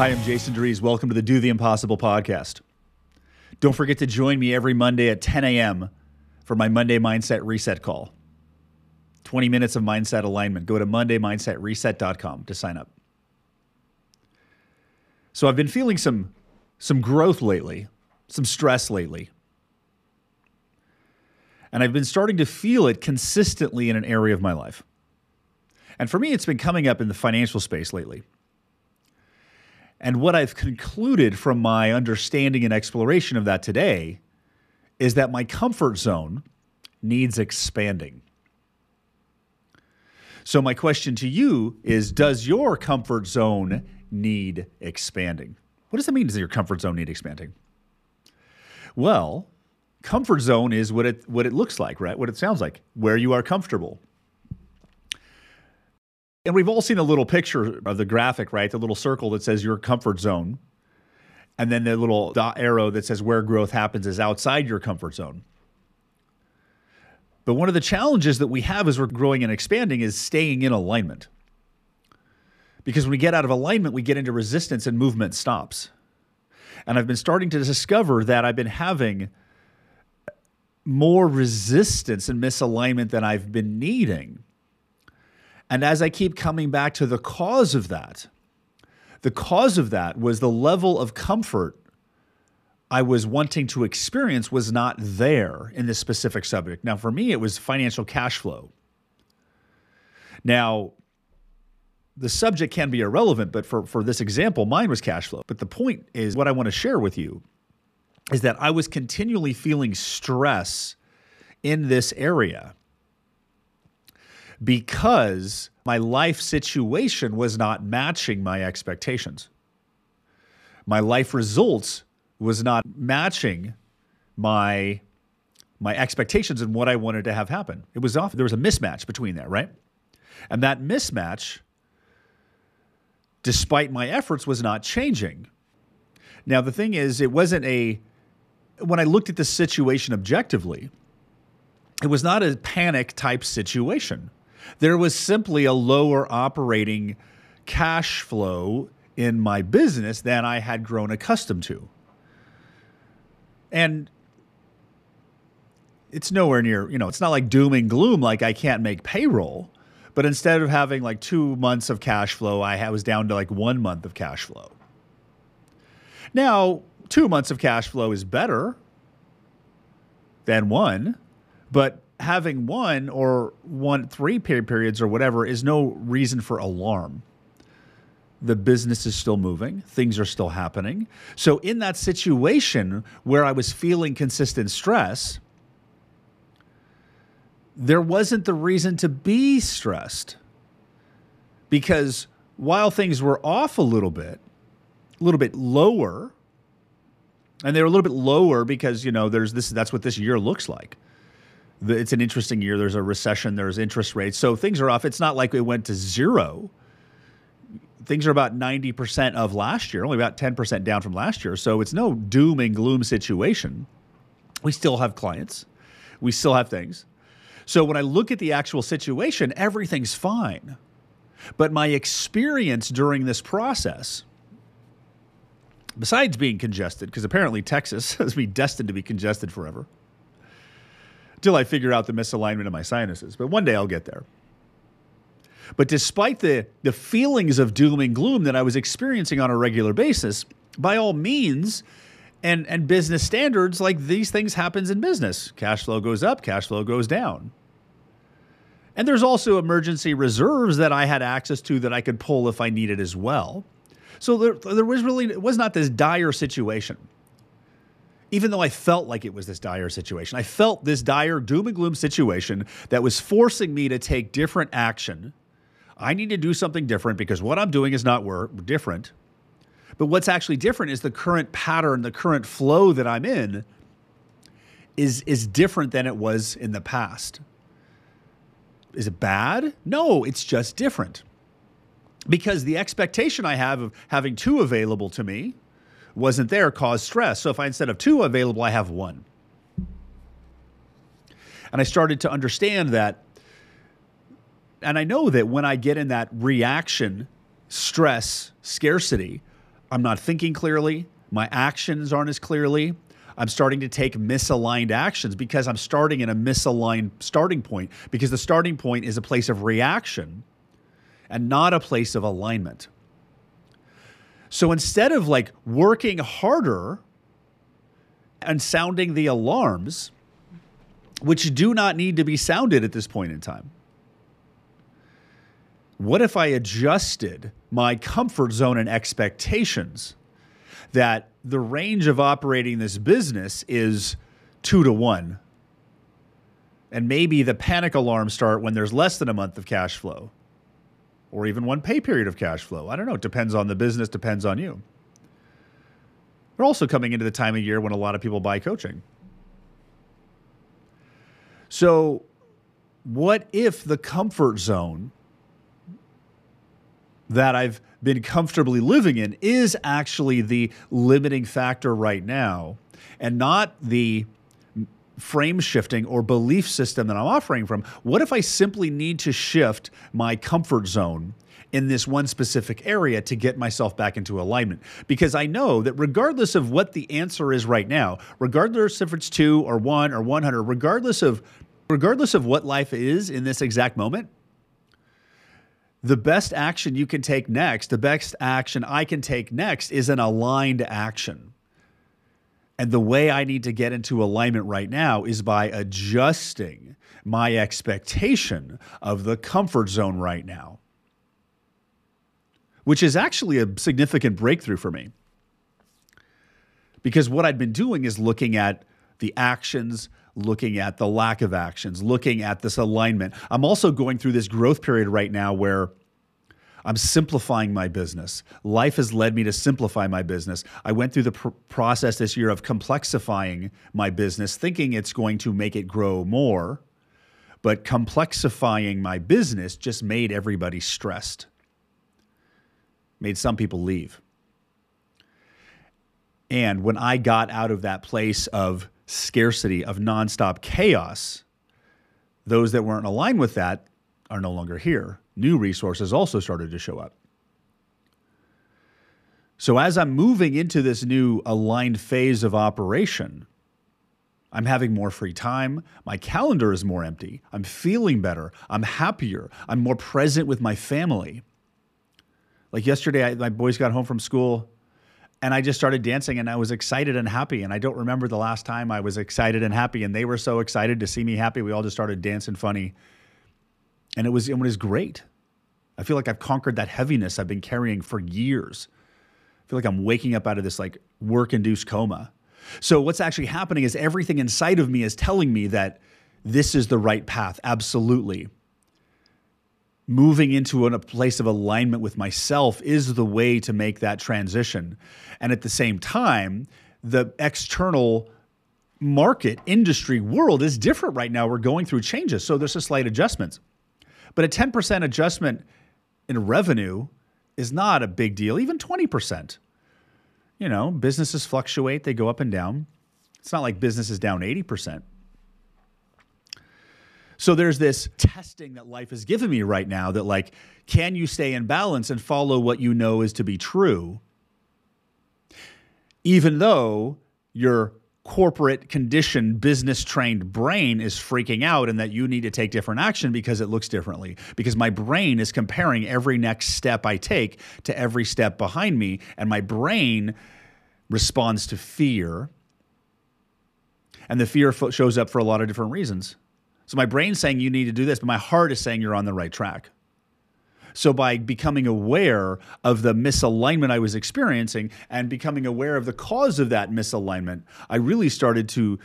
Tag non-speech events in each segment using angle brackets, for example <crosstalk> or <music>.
Hi, I'm Jason Drees. Welcome to the Do the Impossible podcast. Don't forget to join me every Monday at 10 a.m. for my Monday Mindset Reset call. 20 minutes of mindset alignment. Go to mondaymindsetreset.com to sign up. So I've been feeling some some growth lately, some stress lately. And I've been starting to feel it consistently in an area of my life. And for me, it's been coming up in the financial space lately. And what I've concluded from my understanding and exploration of that today is that my comfort zone needs expanding. So, my question to you is Does your comfort zone need expanding? What does that mean? Does your comfort zone need expanding? Well, comfort zone is what it what it looks like, right? What it sounds like, where you are comfortable. And we've all seen a little picture of the graphic, right? The little circle that says your comfort zone. And then the little dot arrow that says where growth happens is outside your comfort zone. But one of the challenges that we have as we're growing and expanding is staying in alignment. Because when we get out of alignment, we get into resistance and movement stops. And I've been starting to discover that I've been having more resistance and misalignment than I've been needing. And as I keep coming back to the cause of that, the cause of that was the level of comfort I was wanting to experience was not there in this specific subject. Now, for me, it was financial cash flow. Now, the subject can be irrelevant, but for, for this example, mine was cash flow. But the point is, what I want to share with you is that I was continually feeling stress in this area because my life situation was not matching my expectations. My life results was not matching my my expectations and what I wanted to have happen. It was off. There was a mismatch between that, right? And that mismatch, despite my efforts, was not changing. Now the thing is, it wasn't a when I looked at the situation objectively, it was not a panic type situation. There was simply a lower operating cash flow in my business than I had grown accustomed to. And it's nowhere near, you know, it's not like doom and gloom like I can't make payroll. But instead of having like two months of cash flow, I was down to like one month of cash flow. Now, two months of cash flow is better than one, but having one or one three periods or whatever is no reason for alarm. The business is still moving, things are still happening. So, in that situation where I was feeling consistent stress, there wasn't the reason to be stressed because while things were off a little bit, a little bit lower, and they were a little bit lower because you know there's this that's what this year looks like it's an interesting year. There's a recession. There's interest rates. So things are off. It's not like it went to zero. Things are about 90% of last year, only about 10% down from last year. So it's no doom and gloom situation. We still have clients. We still have things. So when I look at the actual situation, everything's fine. But my experience during this process, besides being congested, because apparently Texas <laughs> has been destined to be congested forever till I figure out the misalignment of my sinuses. But one day I'll get there. But despite the, the feelings of doom and gloom that I was experiencing on a regular basis, by all means, and, and business standards, like these things happens in business. Cash flow goes up, cash flow goes down. And there's also emergency reserves that I had access to that I could pull if I needed as well. So there, there was really it was not this dire situation even though I felt like it was this dire situation. I felt this dire doom and gloom situation that was forcing me to take different action. I need to do something different because what I'm doing is not different. But what's actually different is the current pattern, the current flow that I'm in is, is different than it was in the past. Is it bad? No, it's just different. Because the expectation I have of having two available to me wasn't there caused stress. So if I instead of two available, I have one. And I started to understand that. And I know that when I get in that reaction, stress, scarcity, I'm not thinking clearly. My actions aren't as clearly. I'm starting to take misaligned actions because I'm starting in a misaligned starting point because the starting point is a place of reaction and not a place of alignment. So instead of like working harder and sounding the alarms, which do not need to be sounded at this point in time, what if I adjusted my comfort zone and expectations that the range of operating this business is two to one? And maybe the panic alarms start when there's less than a month of cash flow or even one pay period of cash flow. I don't know. It depends on the business, depends on you. We're also coming into the time of year when a lot of people buy coaching. So, what if the comfort zone that I've been comfortably living in is actually the limiting factor right now and not the frame shifting or belief system that I'm offering from? What if I simply need to shift my comfort zone in this one specific area to get myself back into alignment? Because I know that regardless of what the answer is right now, regardless if it's two or one or 100, regardless of regardless of what life is in this exact moment, the best action you can take next, the best action I can take next is an aligned action. And the way I need to get into alignment right now is by adjusting my expectation of the comfort zone right now, which is actually a significant breakthrough for me. Because what I'd been doing is looking at the actions, looking at the lack of actions, looking at this alignment. I'm also going through this growth period right now where I'm simplifying my business. Life has led me to simplify my business. I went through the pr- process this year of complexifying my business, thinking it's going to make it grow more. But complexifying my business just made everybody stressed, made some people leave. And when I got out of that place of scarcity, of nonstop chaos, those that weren't aligned with that are no longer here. New resources also started to show up. So, as I'm moving into this new aligned phase of operation, I'm having more free time. My calendar is more empty. I'm feeling better. I'm happier. I'm more present with my family. Like yesterday, I, my boys got home from school and I just started dancing and I was excited and happy. And I don't remember the last time I was excited and happy. And they were so excited to see me happy. We all just started dancing funny. And it was, it was great. I feel like I've conquered that heaviness I've been carrying for years. I feel like I'm waking up out of this like work induced coma. So, what's actually happening is everything inside of me is telling me that this is the right path. Absolutely moving into a place of alignment with myself is the way to make that transition. And at the same time, the external market, industry, world is different right now. We're going through changes. So there's a slight adjustments. But a 10% adjustment in revenue is not a big deal, even 20%. You know, businesses fluctuate, they go up and down. It's not like business is down 80%. So there's this testing that life has given me right now that, like, can you stay in balance and follow what you know is to be true, even though your corporate conditioned business trained brain is freaking out and that you need to take different action because it looks differently because my brain is comparing every next step I take to every step behind me and my brain responds to fear and the fear shows up for a lot of different reasons so my brain's saying you need to do this, but my heart is saying you're on the right track. So by becoming aware of the misalignment I was experiencing and becoming aware of the cause of that misalignment, I really started to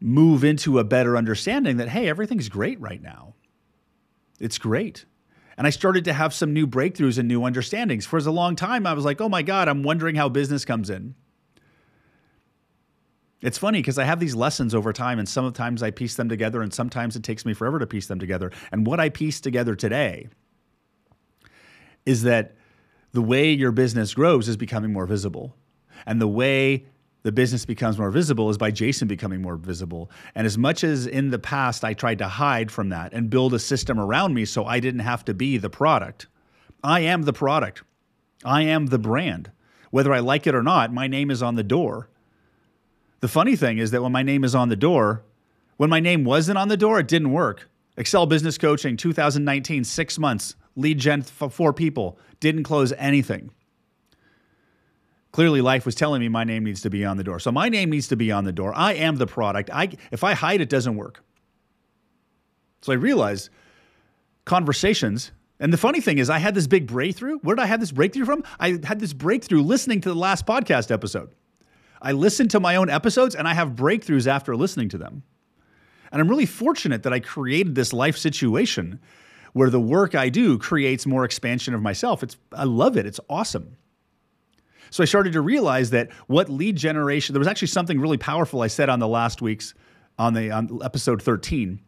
move into a better understanding that hey, everything's great right now. It's great. And I started to have some new breakthroughs and new understandings. For as a long time, I was like, oh my God, I'm wondering how business comes in. It's funny because I have these lessons over time, and sometimes I piece them together, and sometimes it takes me forever to piece them together. And what I piece together today is that the way your business grows is becoming more visible. And the way the business becomes more visible is by Jason becoming more visible. And as much as in the past I tried to hide from that and build a system around me so I didn't have to be the product, I am the product, I am the brand. Whether I like it or not, my name is on the door. The funny thing is that when my name is on the door, when my name wasn't on the door, it didn't work. Excel Business Coaching 2019, six months, lead gen for four people, didn't close anything. Clearly, life was telling me my name needs to be on the door. So my name needs to be on the door. I am the product. I, if I hide, it doesn't work. So I realized conversations. And the funny thing is, I had this big breakthrough. Where did I have this breakthrough from? I had this breakthrough listening to the last podcast episode. I listen to my own episodes and I have breakthroughs after listening to them. And I'm really fortunate that I created this life situation where the work I do creates more expansion of myself. It's I love it. It's awesome. So I started to realize that what lead generation, there was actually something really powerful I said on the last week's on the on episode 13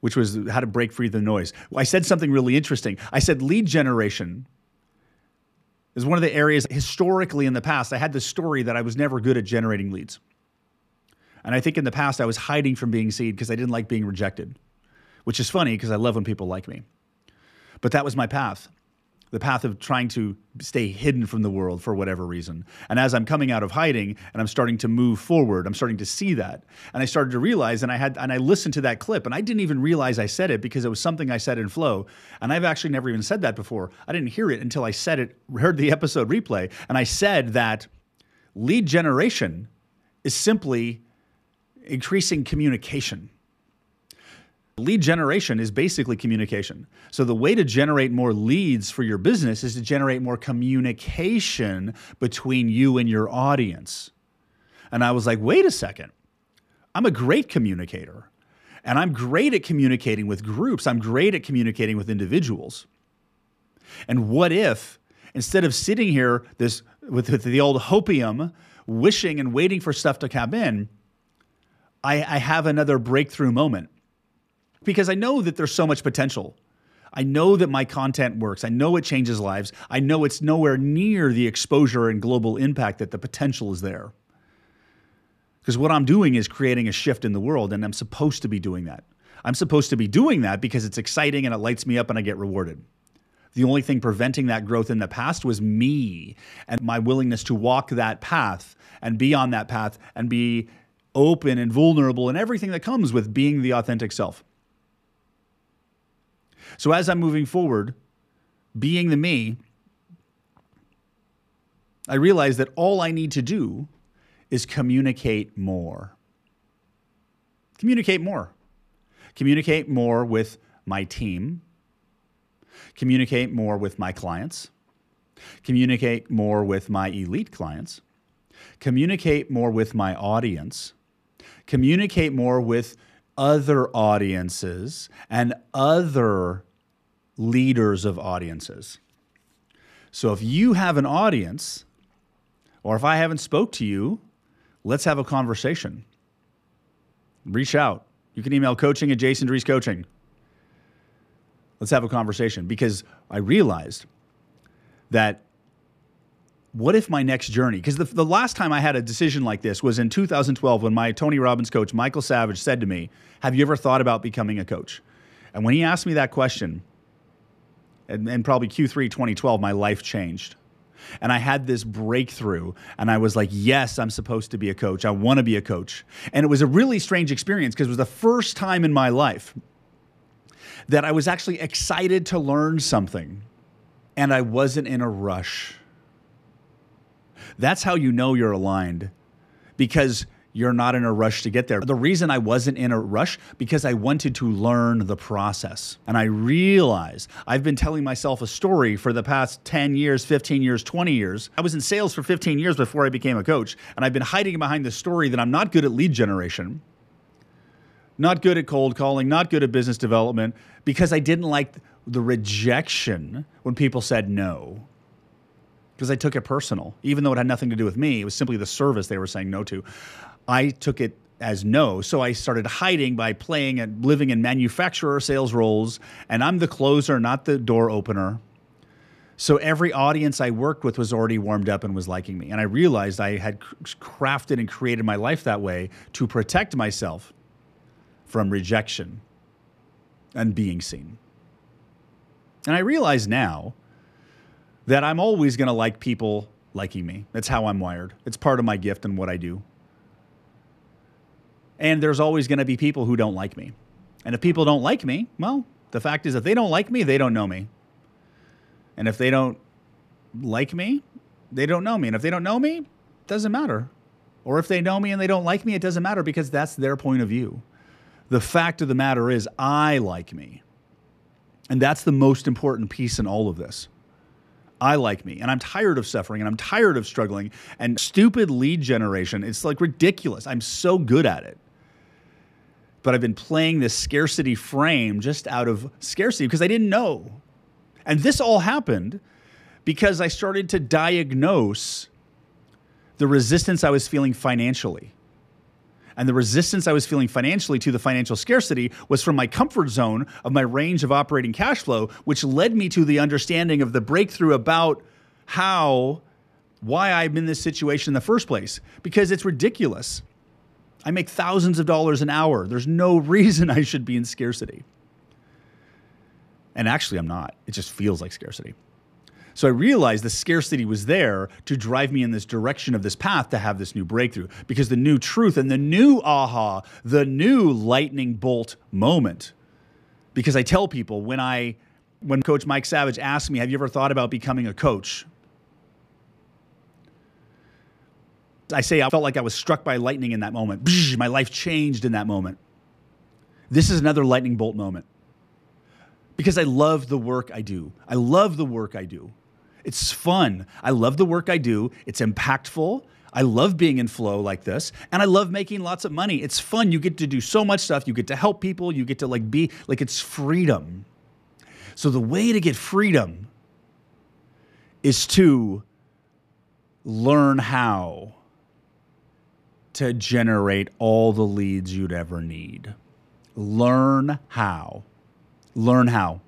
which was how to break free the noise. I said something really interesting. I said lead generation is one of the areas historically in the past. I had this story that I was never good at generating leads. And I think in the past I was hiding from being seen because I didn't like being rejected, which is funny because I love when people like me. But that was my path the path of trying to stay hidden from the world for whatever reason. And as I'm coming out of hiding and I'm starting to move forward, I'm starting to see that. And I started to realize and I had and I listened to that clip and I didn't even realize I said it because it was something I said in flow. And I've actually never even said that before. I didn't hear it until I said it, heard the episode replay, and I said that lead generation is simply increasing communication. Lead generation is basically communication. So, the way to generate more leads for your business is to generate more communication between you and your audience. And I was like, wait a second. I'm a great communicator. And I'm great at communicating with groups, I'm great at communicating with individuals. And what if, instead of sitting here this, with, with the old hopium, wishing and waiting for stuff to come in, I, I have another breakthrough moment? Because I know that there's so much potential. I know that my content works. I know it changes lives. I know it's nowhere near the exposure and global impact that the potential is there. Because what I'm doing is creating a shift in the world, and I'm supposed to be doing that. I'm supposed to be doing that because it's exciting and it lights me up and I get rewarded. The only thing preventing that growth in the past was me and my willingness to walk that path and be on that path and be open and vulnerable and everything that comes with being the authentic self. So as I'm moving forward, being the me, I realize that all I need to do is communicate more. Communicate more. Communicate more with my team. Communicate more with my clients. Communicate more with my elite clients. Communicate more with my audience. Communicate more with other audiences and other leaders of audiences. So if you have an audience, or if I haven't spoke to you, let's have a conversation. Reach out. You can email coaching at Jason Drees Coaching. Let's have a conversation because I realized that what if my next journey, because the, the last time I had a decision like this was in 2012 when my Tony Robbins coach, Michael Savage, said to me, Have you ever thought about becoming a coach? And when he asked me that question, and, and probably Q3 2012, my life changed. And I had this breakthrough, and I was like, yes, I'm supposed to be a coach. I want to be a coach. And it was a really strange experience because it was the first time in my life that I was actually excited to learn something, and I wasn't in a rush. That's how you know you're aligned because you're not in a rush to get there. The reason I wasn't in a rush because I wanted to learn the process. And I realized I've been telling myself a story for the past 10 years, 15 years, 20 years. I was in sales for 15 years before I became a coach, and I've been hiding behind the story that I'm not good at lead generation. Not good at cold calling, not good at business development because I didn't like the rejection when people said no because I took it personal, even though it had nothing to do with me. It was simply the service they were saying no to. I took it as no. So I started hiding by playing and living in manufacturer sales roles, and I'm the closer, not the door opener. So every audience I worked with was already warmed up and was liking me. And I realized I had crafted and created my life that way to protect myself from rejection and being seen. And I realize now that I'm always going to like people liking me. That's how I'm wired. It's part of my gift and what I do. And there's always going to be people who don't like me. And if people don't like me, well, the fact is, if they don't like me, they don't know me. And if they don't like me, they don't know me. And if they don't know me, it doesn't matter. Or if they know me and they don't like me, it doesn't matter because that's their point of view. The fact of the matter is, I like me. And that's the most important piece in all of this. I like me. And I'm tired of suffering and I'm tired of struggling. And stupid lead generation, it's like ridiculous. I'm so good at it. But I've been playing this scarcity frame just out of scarcity because I didn't know. And this all happened because I started to diagnose the resistance I was feeling financially. And the resistance I was feeling financially to the financial scarcity was from my comfort zone of my range of operating cash flow, which led me to the understanding of the breakthrough about how, why I'm in this situation in the first place. Because it's ridiculous. I make thousands of dollars an hour. There's no <laughs> reason I should be in scarcity. And actually, I'm not. It just feels like scarcity. So I realized the scarcity was there to drive me in this direction of this path to have this new breakthrough because the new truth and the new aha, the new lightning bolt moment. Because I tell people when I when coach Mike Savage asked me, "Have you ever thought about becoming a coach?" I say I felt like I was struck by lightning in that moment. My life changed in that moment. This is another lightning bolt moment because I love the work I do. I love the work I do. It's fun. I love the work I do. It's impactful. I love being in flow like this and I love making lots of money. It's fun. You get to do so much stuff. You get to help people. You get to like be like it's freedom. So the way to get freedom is to learn how to generate all the leads you'd ever need. Learn how. Learn how.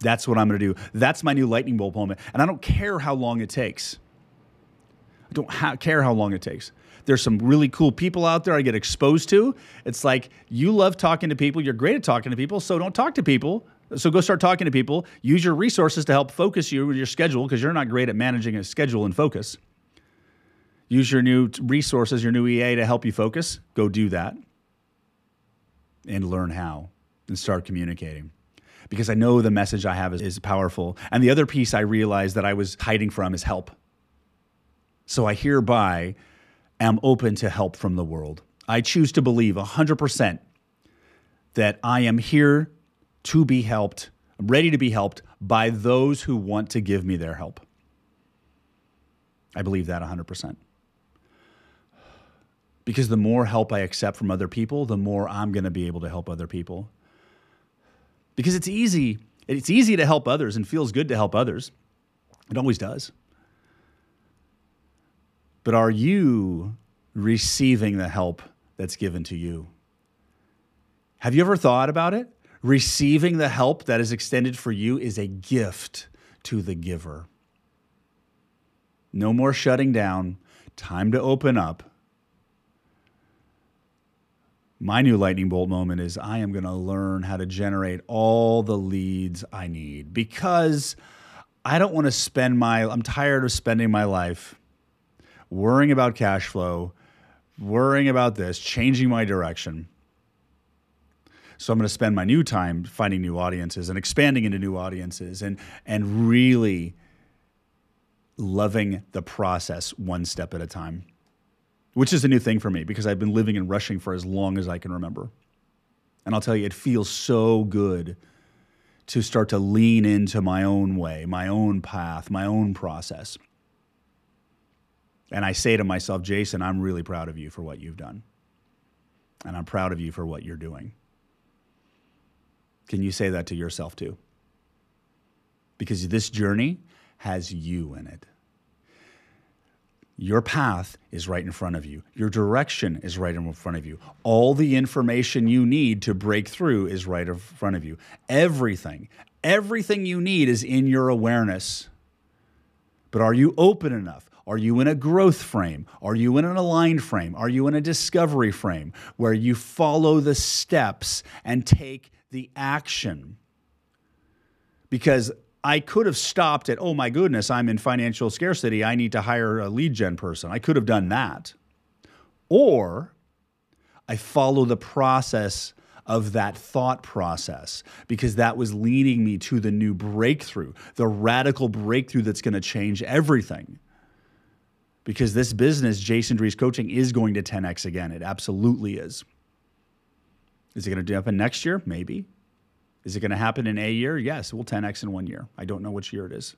That's what I'm going to do. That's my new lightning bolt moment. And I don't care how long it takes. I don't ha- care how long it takes. There's some really cool people out there I get exposed to. It's like you love talking to people. You're great at talking to people. So don't talk to people. So go start talking to people. Use your resources to help focus you with your schedule because you're not great at managing a schedule and focus. Use your new resources, your new EA to help you focus. Go do that and learn how and start communicating because I know the message I have is, is powerful. And the other piece I realized that I was hiding from is help. So I hereby am open to help from the world. I choose to believe 100% that I am here to be helped, ready to be helped by those who want to give me their help. I believe that 100%. Because the more help I accept from other people, the more I'm going to be able to help other people because it's easy. It's easy to help others and feels good to help others. It always does. But are you receiving the help that's given to you? Have you ever thought about it? Receiving the help that is extended for you is a gift to the giver. No more shutting down. Time to open up my new lightning bolt moment is I am going to learn how to generate all the leads I need because I don't want to spend my I'm tired of spending my life worrying about cash flow, worrying about this, changing my direction. So I'm going to spend my new time finding new audiences and expanding into new audiences and and really loving the process one step at a time which is a new thing for me because I've been living and rushing for as long as I can remember. And I'll tell you, it feels so good to start to lean into my own way, my own path, my own process. And I say to myself, Jason, I'm really proud of you for what you've done. And I'm proud of you for what you're doing. Can you say that to yourself too? Because this journey has you in it. Your path is right in front of you. Your direction is right in front of you. All the information you need to break through is right in front of you. Everything, everything you need is in your awareness. But are you open enough? Are you in a growth frame? Are you in an aligned frame? Are you in a discovery frame where you follow the steps and take the action? Because I could have stopped at, oh my goodness, I'm in financial scarcity. I need to hire a lead gen person. I could have done that. Or I follow the process of that thought process because that was leading me to the new breakthrough, the radical breakthrough that's going to change everything. Because this business, Jason Drees Coaching, is going to 10x again. It absolutely is. Is it going to happen next year? Maybe. Is it going to happen in a year? Yes, we'll 10x in one year. I don't know which year it is.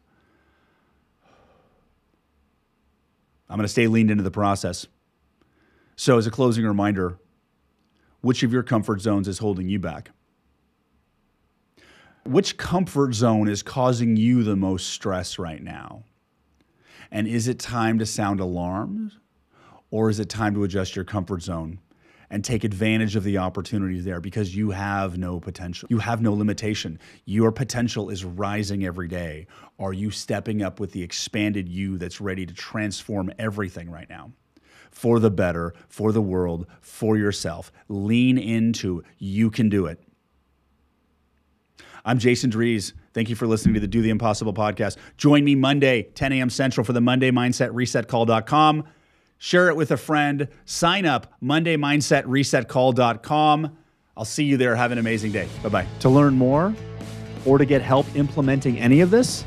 I'm going to stay leaned into the process. So, as a closing reminder, which of your comfort zones is holding you back? Which comfort zone is causing you the most stress right now? And is it time to sound alarms or is it time to adjust your comfort zone and take advantage of the opportunities there because you have no potential. You have no limitation. Your potential is rising every day. Are you stepping up with the expanded you that's ready to transform everything right now? For the better, for the world, for yourself. Lean into you can do it. I'm Jason Drees. Thank you for listening to the Do the Impossible podcast. Join me Monday, 10 a.m. Central for the Monday Mindset Reset Call.com share it with a friend, sign up, Monday Mindset Call.com. I'll see you there. Have an amazing day. Bye bye. To learn more or to get help implementing any of this,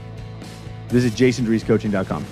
visit jasondreescoaching.com.